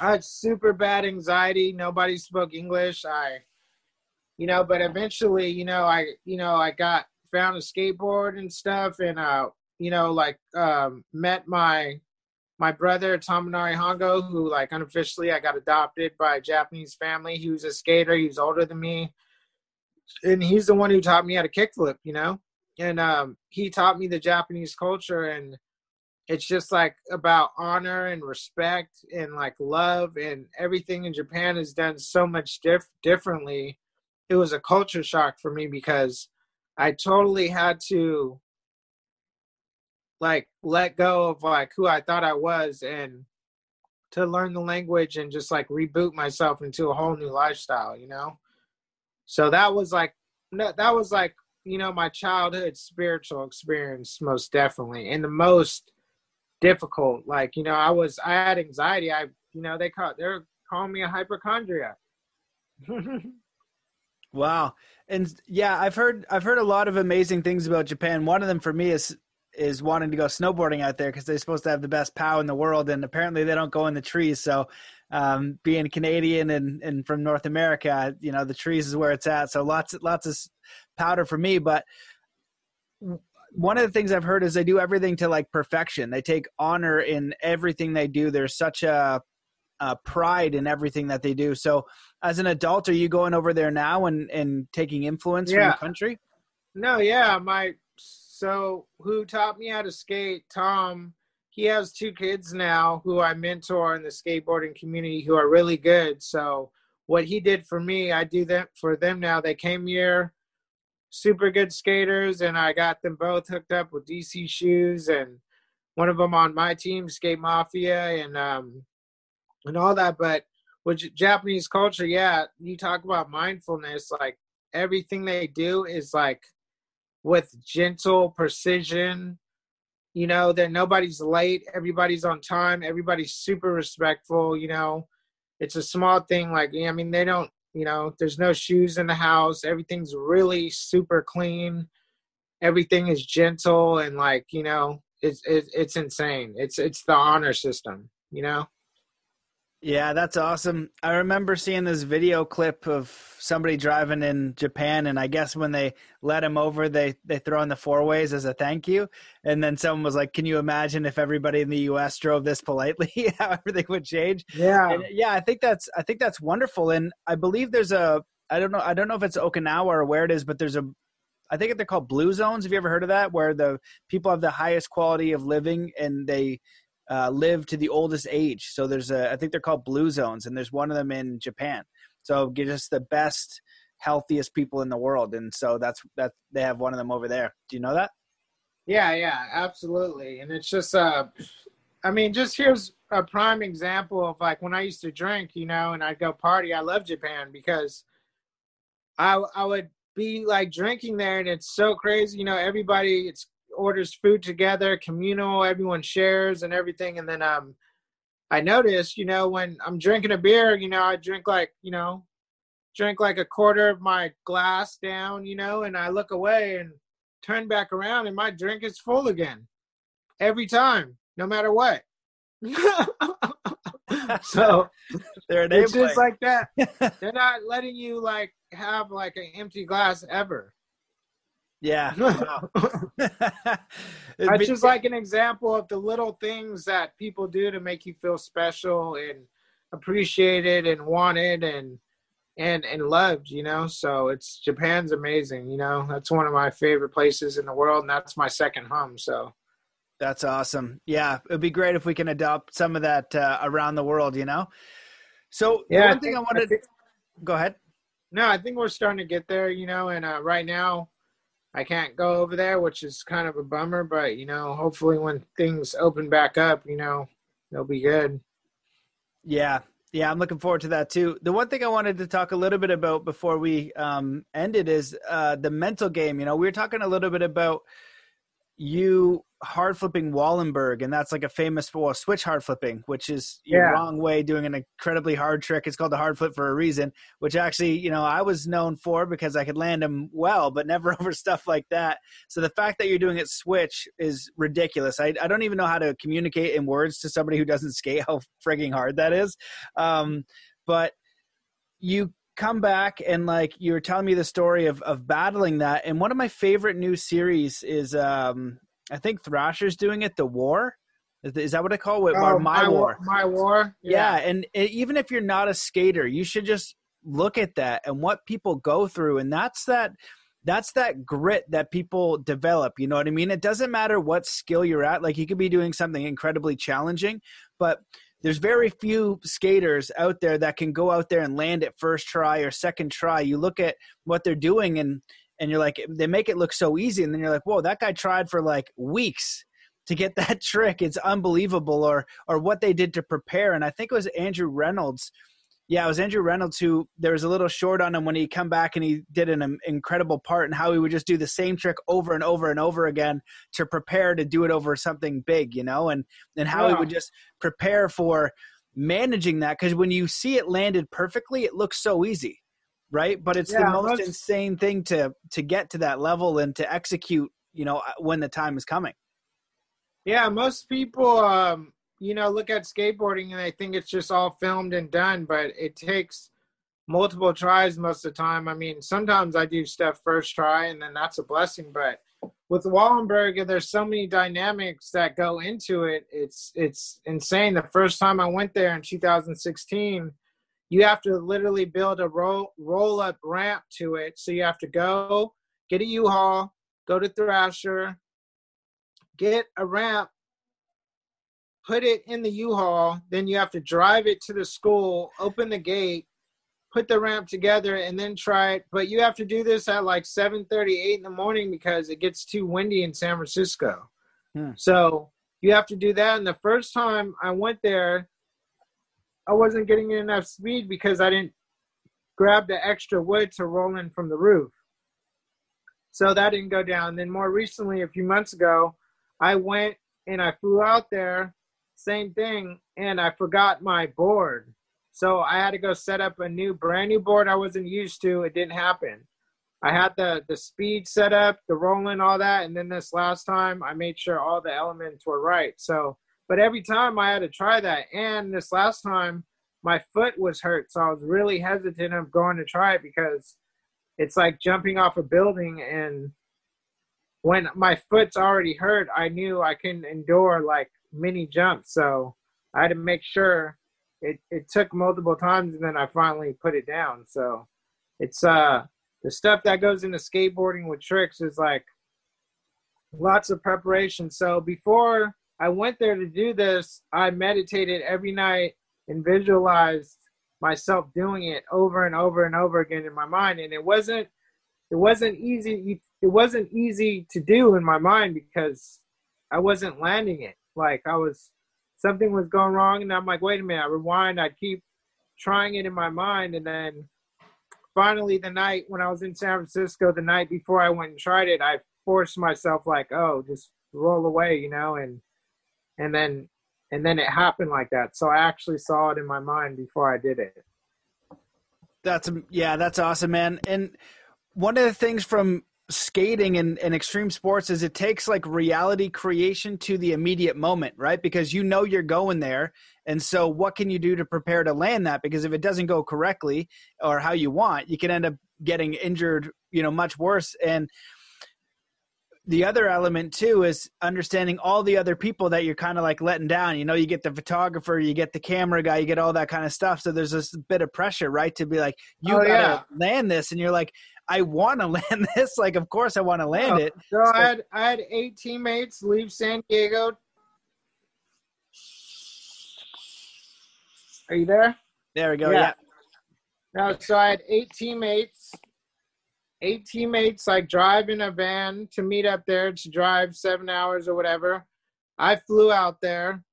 I had super bad anxiety. Nobody spoke English. I, you know, but eventually, you know, I, you know, I got found a skateboard and stuff, and uh, you know, like um, met my my brother Tominari Hongo, who like unofficially I got adopted by a Japanese family. He was a skater. He was older than me and he's the one who taught me how to kickflip, you know, and um, he taught me the Japanese culture, and it's just like about honor and respect and like love and everything in Japan is done so much diff- differently. It was a culture shock for me because I totally had to like let go of like who I thought I was and to learn the language and just like reboot myself into a whole new lifestyle, you know? So that was like that was like you know my childhood spiritual experience most definitely and the most difficult. Like you know i was i had anxiety. I you know they call they're calling me a hypochondriac. (laughs) Wow. And yeah i've heard i've heard a lot of amazing things about japan. One of them for me is is wanting to go snowboarding out there because they're supposed to have the best pow in the world and apparently they don't go in the trees. So um, being Canadian and, and from North America, you know, the trees is where it's at. So lots, lots of powder for me. But one of the things I've heard is they do everything to like perfection. They take honor in everything they do. There's such a, a pride in everything that they do. So as an adult, are you going over there now and, and taking influence yeah. from the country? No, yeah. My, so who taught me how to skate, Tom, he has two kids now who I mentor in the skateboarding community who are really good. So what he did for me, I do that for them now. They came here, super good skaters, and I got them both hooked up with DC shoes and one of them on my team, Skate Mafia, and um, and all that. But with Japanese culture, yeah, you talk about mindfulness. Like everything they do is like with gentle precision. You know that nobody's late, everybody's on time, everybody's super respectful. You know, it's a small thing. Like I mean, they don't. You know, there's no shoes in the house. Everything's really super clean. Everything is gentle and like you know it's it's, it's insane. It's it's the honor system, you know. Yeah, that's awesome. I remember seeing this video clip of somebody driving in Japan, and I guess when they let him over, they they throw in the four ways as a thank you. And then someone was like, "Can you imagine if everybody in the U.S. drove this politely, (laughs) how everything would change?" Yeah, and yeah. I think that's I think that's wonderful, and I believe there's a I don't know I don't know if it's Okinawa or where it is, but there's a I think they're called blue zones. Have you ever heard of that? Where the people have the highest quality of living and they uh, live to the oldest age. So there's a, I think they're called blue zones, and there's one of them in Japan. So get us the best, healthiest people in the world, and so that's that they have one of them over there. Do you know that? Yeah, yeah, absolutely. And it's just, uh, I mean, just here's a prime example of like when I used to drink, you know, and I'd go party. I love Japan because I I would be like drinking there and it's so crazy you know everybody it's orders food together communal everyone shares and everything. And then um i noticed you know when i'm drinking a beer you know i drink like you know drink like a quarter of my glass down you know and i look away and turn back around and my drink is full again every time no matter what. (laughs) So (laughs) they're it's just like that. (laughs) They're not letting you like have like an empty glass ever. Yeah. (laughs) (laughs) It's just like an example of the little things that people do to make you feel special and appreciated and wanted and and and loved, you know. So it's Japan's amazing, you know. That's one of my favorite places in the world and that's my second home, so that's awesome. Yeah, it'd be great if we can adopt some of that uh, around the world, you know. So yeah, one I thing think, I wanted. I think, go ahead no, I think we're starting to get there, you know, and uh, right now I can't go over there, which is kind of a bummer, but you know, hopefully when things open back up, you know, they'll be good. Yeah. Yeah, I'm looking forward to that too. The one thing I wanted to talk a little bit about before we um, ended is uh, the mental game. You know, we were talking a little bit about you hard flipping Wallenberg, and that's like a famous well, switch hard flipping, which is yeah. wrong way doing an incredibly hard trick. It's called the hard flip for a reason, which actually, you know, I was known for because I could land them well, but never (laughs) over stuff like that. So the fact that you're doing it switch is ridiculous. I, I don't even know how to communicate in words to somebody who doesn't skate how frigging hard that is. Um, but you come back and like you were telling me the story of of battling that and one of my favorite new series is um i think thrasher's doing it the war is that what I call it? Oh, my, my war. My war. Yeah. yeah, and even if you're not a skater, you should just look at that and what people go through, and that's that. That's that grit that people develop. You know what I mean? It doesn't matter what skill you're at. Like you could be doing something incredibly challenging, but there's very few skaters out there that can go out there and land it first try or second try. You look at what they're doing and and you're like they make it look so easy and then you're like, "Whoa, that guy tried for like weeks to get (laughs) that trick. It's unbelievable." Or or what they did to prepare. And I think it was Andrew Reynolds yeah, it was Andrew Reynolds who there was a little short on him when he come back and he did an incredible part and how he would just do the same trick over and over and over again to prepare to do it over something big, you know, and and how yeah. he would just prepare for managing that because when you see it landed perfectly, it looks so easy, right? But it's yeah, the most insane thing to to get to that level and to execute, you know, when the time is coming. Yeah, most people um you know, look at skateboarding and they think it's just all filmed and done, but it takes multiple tries most of the time. I mean, sometimes I do stuff first try and then that's a blessing, but with Wallenberg, there's so many dynamics that go into it. It's it's insane. The first time I went there in 2016, you have to literally build a roll roll up ramp to it. So you have to go get a U-Haul, go to Thrasher, get a ramp put it in the U-Haul, then you have to drive it to the school, open the gate, put the ramp together, and then try it. But you have to do this at like 7:38 in the morning because it gets too windy in San Francisco. Hmm. So you have to do that. And the first time I went there, I wasn't getting enough speed because I didn't grab the extra wood to roll in from the roof. So that didn't go down. Then more recently, a few months ago, I went and I flew out there, same thing, and I forgot my board. So I had to go set up a new, brand new board I wasn't used to. It didn't happen. I had the the speed set up, the rolling, all that, and then this last time I made sure all the elements were right. So, but every time I had to try that, and this last time my foot was hurt, so I was really hesitant of going to try it because it's like jumping off a building and when my foot's already hurt, I knew I couldn't endure like mini jumps. So I had to make sure it, it took multiple times and then I finally put it down. So it's uh the stuff that goes into skateboarding with tricks is like lots of preparation. So before I went there to do this, I meditated every night and visualized myself doing it over and over and over again in my mind. And it wasn't it wasn't easy it wasn't easy to do in my mind because I wasn't landing it. Like I was something was going wrong and I'm like, wait a minute, I rewind, I keep trying it in my mind. And then finally the night when I was in San Francisco the night before I went and tried it, I forced myself like, oh, just roll away, you know, and and then and then it happened like that. So I actually saw it in my mind before I did it. That's yeah, that's awesome, man. And one of the things from skating and, and extreme sports is it takes like reality creation to the immediate moment, right? Because you know you're going there. And so what can you do to prepare to land that? Because if it doesn't go correctly or how you want, you can end up getting injured, you know, much worse. And the other element too is understanding all the other people that you're kind of like letting down. You know, you get the photographer, you get the camera guy, you get all that kind of stuff. So there's this bit of pressure, right? To be like, you oh, gotta yeah. land this, and you're like, I want to (laughs) land this. Like, of course, I want to land oh, it. So, so I had I had eight teammates leave San Diego. Are you there? There we go. Yeah. yeah. No, so I had eight teammates eight teammates like drive in a van to meet up there to drive seven hours or whatever. I flew out there,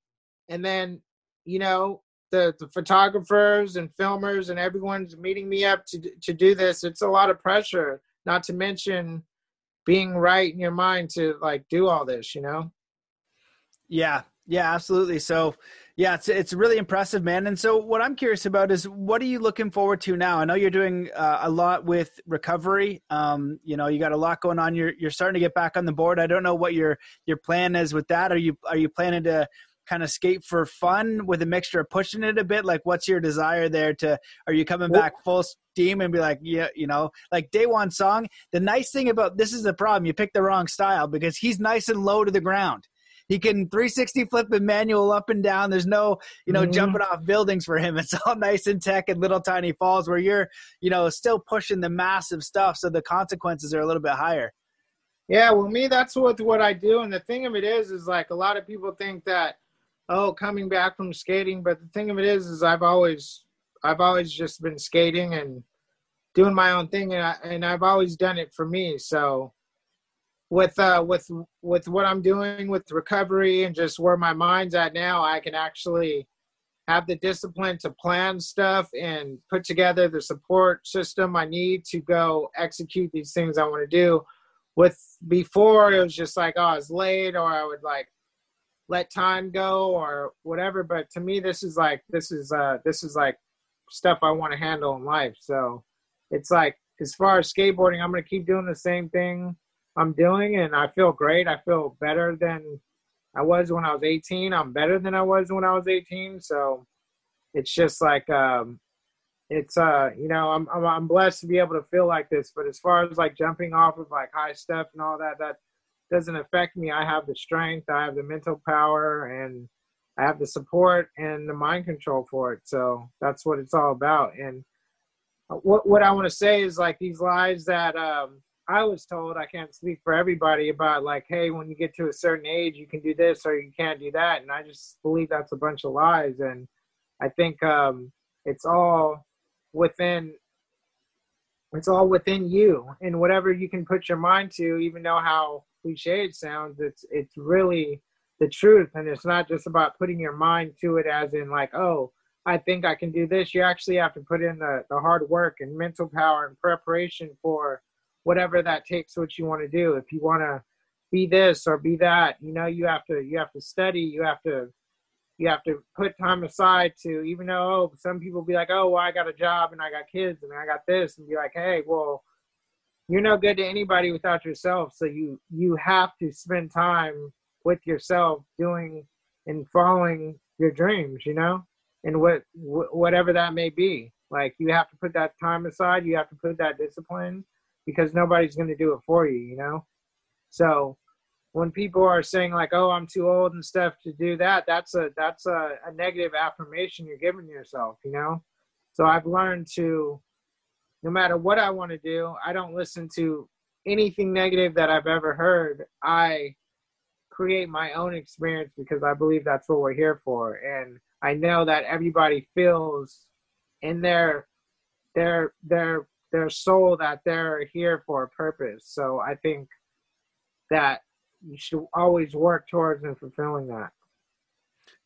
and then you know the the photographers and filmers and everyone's meeting me up to to do this. It's a lot of pressure. Not to mention being right in your mind to like do all this. You know. Yeah, yeah, absolutely. So yeah, it's it's really impressive, man. And so, what I'm curious about is what are you looking forward to now? I know you're doing uh, a lot with recovery. Um, you know, you got a lot going on. You're you're starting to get back on the board. I don't know what your your plan is with that. Are you are you planning to kind of skate for fun with a mixture of pushing it a bit? Like, what's your desire there? To are you coming back full steam and be like, yeah, you know, like day one Song. The nice thing about this is the problem. You picked the wrong style because he's nice and low to the ground. He can 360 flip and manual up and down. There's no, you know, mm-hmm. jumping off buildings for him. (laughs) It's all nice and tech and little tiny falls where you're, you know, still pushing the massive stuff. So the consequences are a little bit higher. Yeah, well, me, that's what what I do. And the thing of it is, is like a lot of people think that, oh, coming back from skating. But the thing of it is, is I've always, I've always just been skating and doing my own thing, and I, and I've always done it for me. So with uh, with with what I'm doing with recovery and just where my mind's at now, I can actually have the discipline to plan stuff and put together the support system I need to go execute these things I want to do. With before, it was just like, oh, I was late, or I would like let time go, or whatever. But to me, this is like this is uh this is like stuff I want to handle in life. So it's like as far as skateboarding, I'm gonna keep doing the same thing I'm doing, and I feel great. I feel better than I was when I was 18. I'm better than I was when I was 18. So it's just like um, it's uh, you know, I'm, I'm I'm blessed to be able to feel like this. But as far as like jumping off of like high stuff and all that, that doesn't affect me. I have the strength, I have the mental power, and I have the support and the mind control for it. So that's what it's all about. And what what I want to say is like these lies that um, I was told I can't speak for everybody about like, hey, when you get to a certain age, you can do this or you can't do that, and I just believe that's a bunch of lies. And I think um, it's all within it's all within you. And whatever you can put your mind to even though how cliche it sounds it's it's really the truth. And it's not just about putting your mind to it as in like oh i think i can do this. You actually have to put in the, the hard work and mental power and preparation for whatever that takes what you want to do. If you want to be this or be that you know you have to you have to study you have to you have to put time aside to even though oh, some people be like oh well i got a job and i got kids and i got this and be like hey well you're no good to anybody without yourself. So you you have to spend time with yourself doing and following your dreams you know and what whatever that may be. Like you have to put that time aside. You have to put that discipline because nobody's going to do it for you you know? So when people are saying like oh i'm too old and stuff to do that that's a that's a, a, negative affirmation you're giving yourself you know? So i've learned to no matter what i want to do i don't listen to anything negative that i've ever heard. I create my own experience because i believe that's what we're here for. And i know that everybody feels in their their their their soul that they're here for a purpose so i think that you should always work towards and fulfilling that.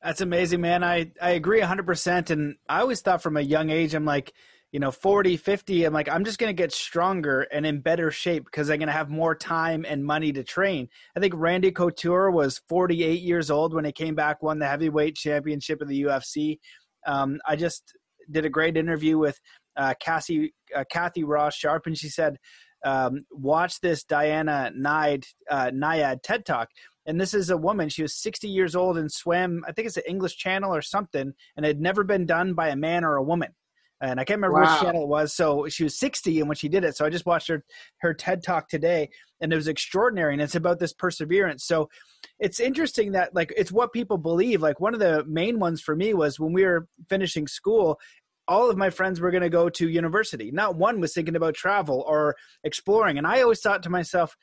That's amazing, man. I, I agree 100%. And I always thought from a young age, I'm like, you know, 40, 50, I'm like, I'm just going to get stronger and in better shape because I'm going to have more time and money to train. I think Randy Couture was 48 years old when he came back, won the heavyweight championship of the UFC. Um, I just did a great interview with uh, Cassie, uh, Kathy Ross Sharp, and she said, um, watch this Diana Nyad, uh, Nyad TED Talk. And this is a woman. She was 60 years old and swam, I think it's the English Channel or something, and it had never been done by a man or a woman. And I can't remember wow. which channel it was. So she was 60 and when she did it. So I just watched her her TED Talk today, and it was extraordinary. And it's about this perseverance. So it's interesting that like it's what people believe. Like one of the main ones for me was when we were finishing school all of my friends were going to go to university. Not one was thinking about travel or exploring. And I always thought to myself,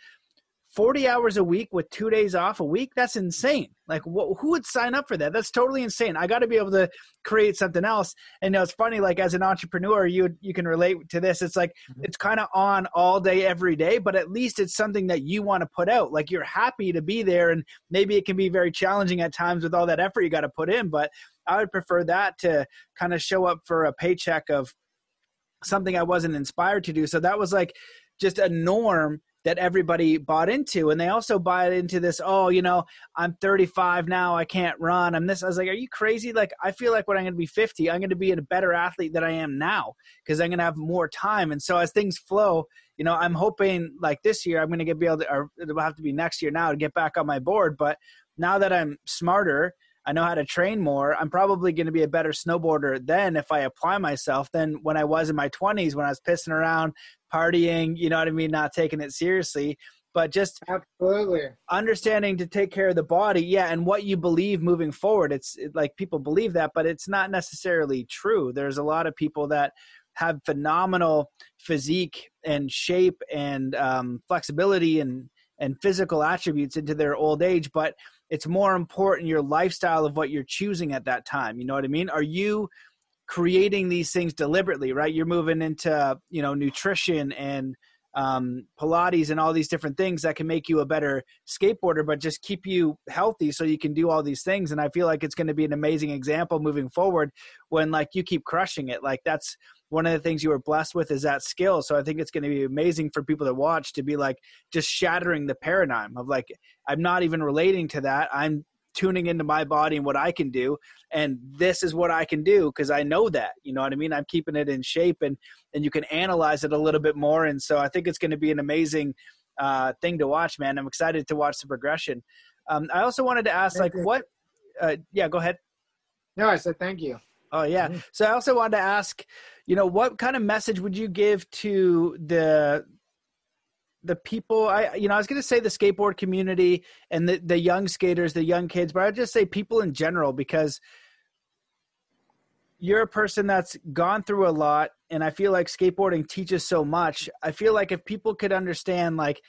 40 hours a week with two days off a week that's insane like wh- who would sign up for that that's totally insane i got to be able to create something else and you know, it's funny like as an entrepreneur you you can relate to this it's like mm-hmm. it's kind of on all day every day but at least it's something that you want to put out like you're happy to be there and maybe it can be very challenging at times with all that effort you got to put in but i would prefer that to kind of show up for a paycheck of something i wasn't inspired to do. So that was like just a norm that everybody bought into. And they also bought into this oh you know i'm 35 now i can't run i'm this. I was like are you crazy? Like i feel like when i'm going to be 50 i'm going to be a better athlete than i am now because i'm going to have more time. And so as things flow you know i'm hoping like this year i'm going to get be able to or it'll have to be next year now to get back on my board. But now that i'm smarter I know how to train more. I'm probably going to be a better snowboarder then if I apply myself than when I was in my 20s when I was pissing around, partying, you know what I mean, not taking it seriously. But just absolutely understanding to take care of the body, yeah, and what you believe moving forward. It's it, like people believe that, but it's not necessarily true. There's a lot of people that have phenomenal physique and shape and um, flexibility and and physical attributes into their old age, but it's more important your lifestyle of what you're choosing at that time. You know what I mean? Are you creating these things deliberately, right? You're moving into, you know, nutrition and um, Pilates and all these different things that can make you a better skateboarder, but just keep you healthy so you can do all these things. And I feel like it's going to be an amazing example moving forward when like you keep crushing it. Like that's one of the things you were blessed with is that skill. So I think it's going to be amazing for people to watch to be like just shattering the paradigm of like, I'm not even relating to that. I'm tuning into my body and what I can do. And this is what I can do because I know that. You know what I mean? I'm keeping it in shape and and you can analyze it a little bit more. And so I think it's going to be an amazing uh, thing to watch, man. I'm excited to watch the progression. Um, I also wanted to ask, thank like, you. what? Uh, yeah, go ahead. No, I said thank you. Oh yeah. Mm-hmm. So I also wanted to ask, you know, what kind of message would you give to the the people i you know i was going to say the skateboard community and the, the young skaters the young kids but i'd just say people in general because you're a person that's gone through a lot and I feel like skateboarding teaches so much. I feel like if people could understand like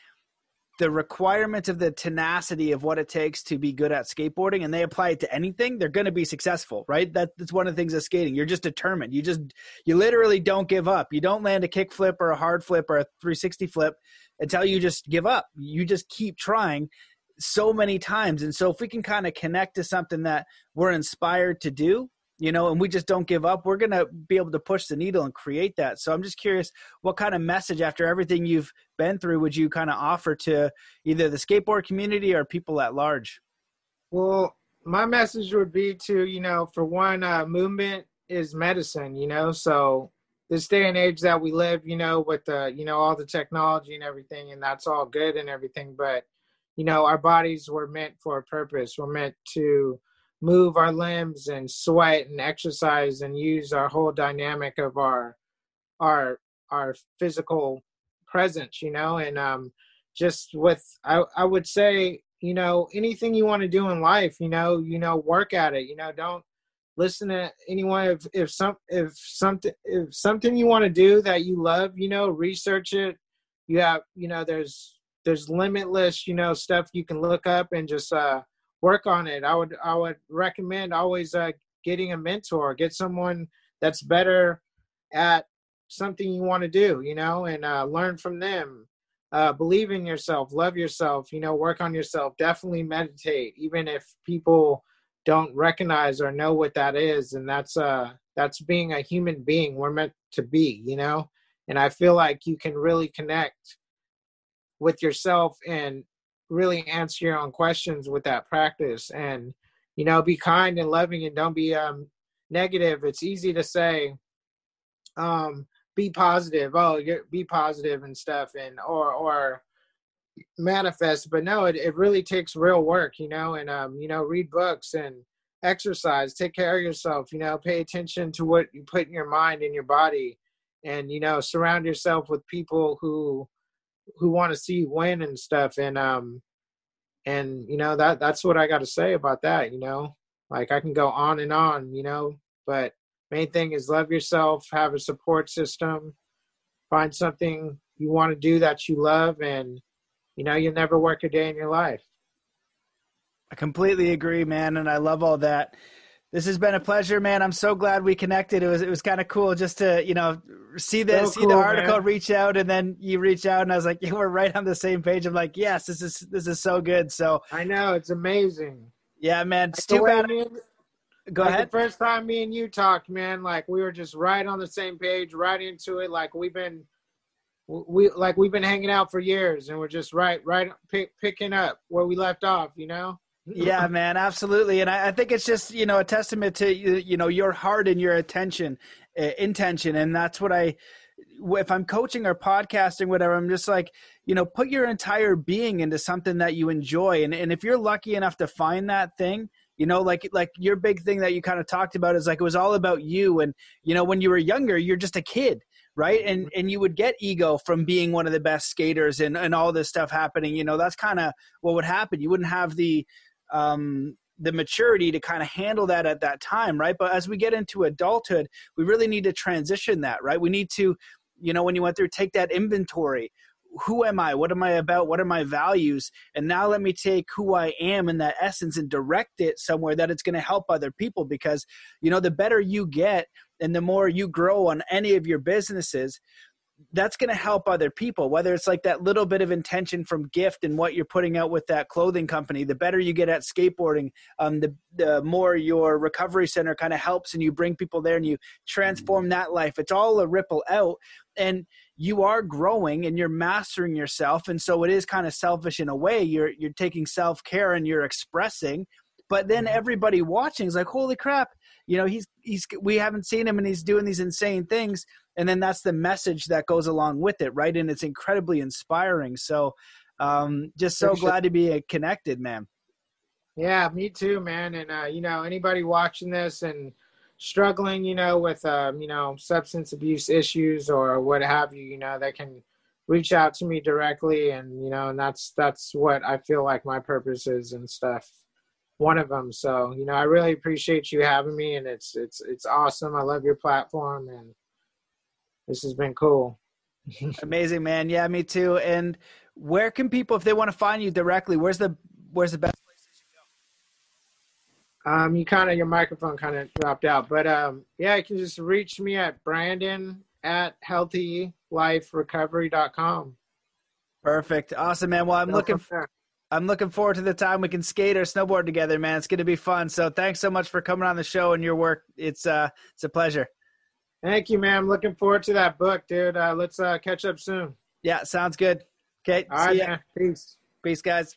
the requirements of the tenacity of what it takes to be good at skateboarding and they apply it to anything they're going to be successful right? That, that's one of the things of skating. You're just determined. You just you literally don't give up. You don't land a kick flip or a hard flip or a 360 flip until you just give up. You just keep trying so many times. And so if we can kind of connect to something that we're inspired to do you know, and we just don't give up, we're going to be able to push the needle and create that. So I'm just curious, what kind of message after everything you've been through would you kind of offer to either the skateboard community or people at large? Well, my message would be to, you know, for one, uh, movement is medicine, you know, so this day and age that we live, you know, with the, you know, all the technology and everything, and that's all good and everything, but, you know, our bodies were meant for a purpose. We're meant to, move our limbs and sweat and exercise and use our whole dynamic of our our our physical presence you know? And um just with i i would say you know anything you want to do in life you know you know work at it you know? Don't listen to anyone. If if some if something if something you want to do that you love you know research it. You have you know there's there's limitless you know stuff you can look up and just uh work on it. I would I would recommend always uh, getting a mentor, get someone that's better at something you want to do, you know, and uh, learn from them. Uh, believe in yourself, love yourself, you know, work on yourself. Definitely meditate, even if people don't recognize or know what that is. And that's uh that's being a human being. We're meant to be, you know. And I feel like you can really connect with yourself and really answer your own questions with that practice. And you know be kind and loving and don't be um negative. It's easy to say um be positive. Oh you're be positive and stuff and or or manifest. But no it, it really takes real work you know and um you know read books and exercise. Take care of yourself you know pay attention to what you put in your mind and your body. And you know surround yourself with people who who want to see win and stuff. And um and you know that that's what i got to say about that you know? Like i can go on and on you know? But main thing is love yourself have a support system find something you want to do that you love and you know you'll never work a day in your life. I completely agree man and i love all that this has been a pleasure, man. I'm so glad we connected. It was it was kind of cool just to you know see the so see the article, man. reach out, and then you reach out, and I was like, (laughs) yeah, we're right on the same page. I'm like, yes, this is this is so good. So I know it's amazing. Yeah, man. It's too bad. Go like ahead. The first time me and you talked, man, like we were just right on the same page, right into it. Like we've been, we like we've been hanging out for years, and we're just right, right, pick, picking up where we left off. You know yeah, man, absolutely. And I, I, think it's just, you know, a testament to, you know, your heart and your attention, uh, intention. And that's what I, if I'm coaching or podcasting, whatever, I'm just like, you know, put your entire being into something that you enjoy. And, and if you're lucky enough to find that thing, you know, like, like your big thing that you kind of talked about is like, it was all about you. And, you know, when you were younger, you're just a kid right and and you would get ego from being one of the best skaters and and all this stuff happening you know that's kind of what would happen you wouldn't have the um, the maturity to kind of handle that at that time, right? But as we get into adulthood, we really need to transition that, right? We need to, you know, when you went through, take that inventory. Who am I? What am I about? What are my values? And now let me take who I am in that essence and direct it somewhere that it's going to help other people because, you know, the better you get and the more you grow on any of your businesses, that's going to help other people whether it's like that little bit of intention from gift and what you're putting out with that clothing company the better you get at skateboarding um, the, the more your recovery center kind of helps and you bring people there and you transform that life it's all a ripple out and you are growing and you're mastering yourself and so it is kind of selfish in a way you're you're taking self-care and you're expressing but then mm-hmm. everybody watching is like holy crap you know he's he's we haven't seen him and he's doing these insane things. And then that's the message that goes along with it right? And it's incredibly inspiring. So um just so glad to be connected man. Yeah me too man. And uh you know anybody watching this and struggling you know with um you know substance abuse issues or what have you you know they can reach out to me directly. And you know and that's that's what i feel like my purpose is and stuff one of them. So you know, I really appreciate you having me, and it's it's it's awesome. I love your platform, and this has been cool. (laughs) Amazing, man. Yeah, me too. And where can people, if they want to find you directly, where's the where's the best place they should go? Um, you kind of your microphone kind of dropped out, but um, yeah, you can just reach me at Brandon at healthyliferecovery.com. Perfect. Awesome, man. Well, I'm Go looking for I'm looking forward to the time we can skate or snowboard together, man. It's going to be fun. So thanks so much for coming on the show and your work. It's uh it's a pleasure. Thank you, man. I'm looking forward to that book, dude. Uh, let's uh, catch up soon. Yeah, sounds good. Okay. All right, man. Peace. Peace, guys.